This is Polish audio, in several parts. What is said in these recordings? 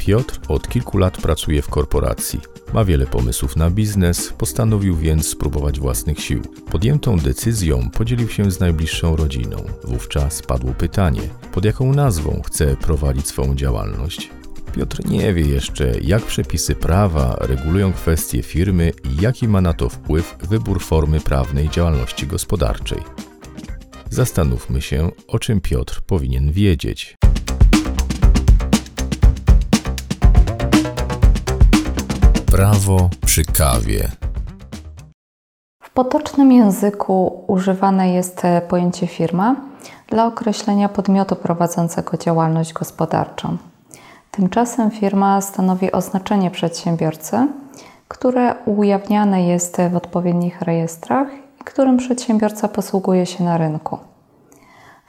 Piotr od kilku lat pracuje w korporacji. Ma wiele pomysłów na biznes, postanowił więc spróbować własnych sił. Podjętą decyzją podzielił się z najbliższą rodziną. Wówczas padło pytanie, pod jaką nazwą chce prowadzić swą działalność. Piotr nie wie jeszcze, jak przepisy prawa regulują kwestie firmy i jaki ma na to wpływ wybór formy prawnej działalności gospodarczej. Zastanówmy się, o czym Piotr powinien wiedzieć. Prawo przy kawie. W potocznym języku używane jest pojęcie firma dla określenia podmiotu prowadzącego działalność gospodarczą. Tymczasem firma stanowi oznaczenie przedsiębiorcy, które ujawniane jest w odpowiednich rejestrach i którym przedsiębiorca posługuje się na rynku.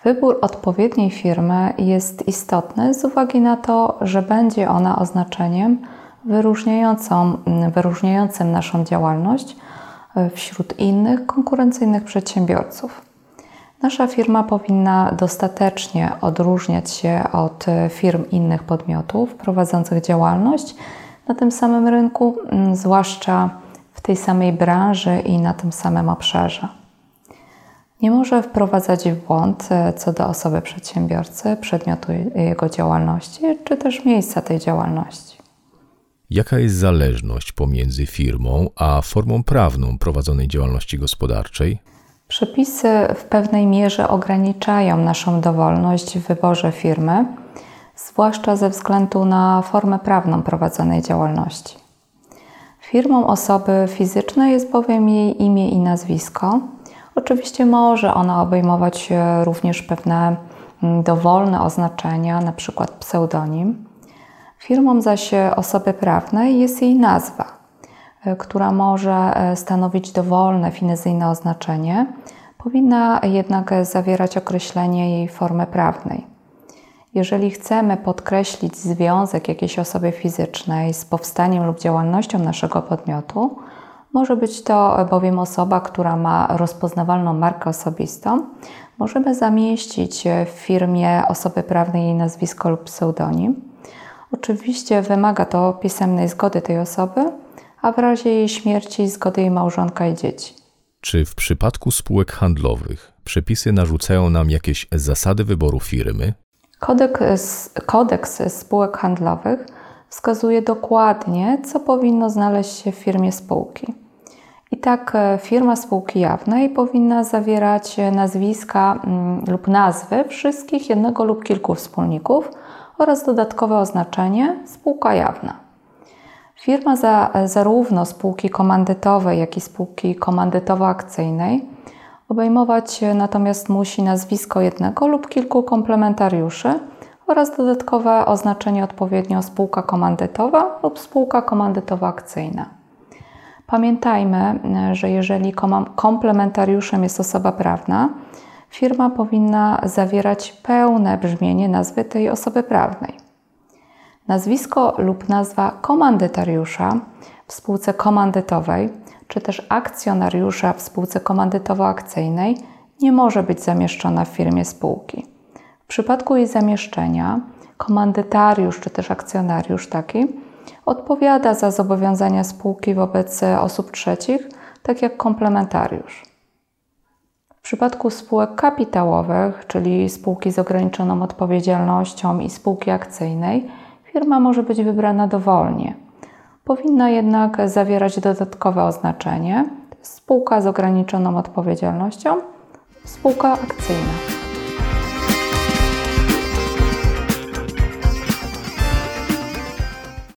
Wybór odpowiedniej firmy jest istotny z uwagi na to, że będzie ona oznaczeniem wyróżniającą, wyróżniającym naszą działalność wśród innych konkurencyjnych przedsiębiorców. Nasza firma powinna dostatecznie odróżniać się od firm innych podmiotów prowadzących działalność na tym samym rynku, mm, zwłaszcza w tej samej branży i na tym samym obszarze. Nie może wprowadzać w błąd e, co do osoby przedsiębiorcy, przedmiotu jego działalności, czy też miejsca tej działalności. Jaka jest zależność pomiędzy firmą a formą prawną prowadzonej działalności gospodarczej? Przepisy w pewnej mierze ograniczają naszą dowolność w wyborze firmy, zwłaszcza ze względu na formę prawną prowadzonej działalności. Firmą osoby fizycznej jest bowiem jej imię i nazwisko. Oczywiście może ona obejmować również pewne mm, dowolne oznaczenia, np. pseudonim. Firmą zaś osoby prawnej jest jej nazwa E, która może e, stanowić dowolne finezyjne oznaczenie, powinna jednak zawierać określenie jej formy prawnej. Jeżeli chcemy podkreślić związek jakiejś osoby fizycznej z powstaniem lub działalnością naszego podmiotu, może być to bowiem osoba, która ma rozpoznawalną markę osobistą. Możemy zamieścić w firmie osoby prawnej jej nazwisko lub pseudonim. Oczywiście wymaga to pisemnej zgody tej osoby, a w razie jej śmierci zgody jej małżonka i dzieci. Czy w przypadku spółek handlowych przepisy narzucają nam jakieś zasady wyboru firmy? Kodeks, kodeks spółek handlowych wskazuje dokładnie, co powinno znaleźć się w firmie spółki. I tak e, firma spółki jawnej powinna zawierać nazwiska mm, lub nazwy wszystkich jednego lub kilku wspólników oraz dodatkowe oznaczenie spółka jawna. Firma za, zarówno spółki komandytowej, jak i spółki komandytowo-akcyjnej obejmować natomiast musi nazwisko jednego lub kilku komplementariuszy oraz dodatkowe oznaczenie odpowiednio spółka komandytowa lub spółka komandytowo-akcyjna. Pamiętajmy, że jeżeli komplementariuszem jest osoba prawna, firma powinna zawierać pełne brzmienie nazwy tej osoby prawnej. Nazwisko lub nazwa komandytariusza w spółce komandytowej, czy też akcjonariusza w spółce komandytowo-akcyjnej nie może być zamieszczona w firmie spółki. W przypadku jej zamieszczenia komandytariusz czy też akcjonariusz taki odpowiada za zobowiązania spółki wobec osób trzecich, tak jak komplementariusz. W przypadku spółek kapitałowych, czyli spółki z ograniczoną odpowiedzialnością i spółki akcyjnej, firma może być wybrana dowolnie. Powinna jednak zawierać dodatkowe oznaczenie spółka z ograniczoną odpowiedzialnością, spółka akcyjna.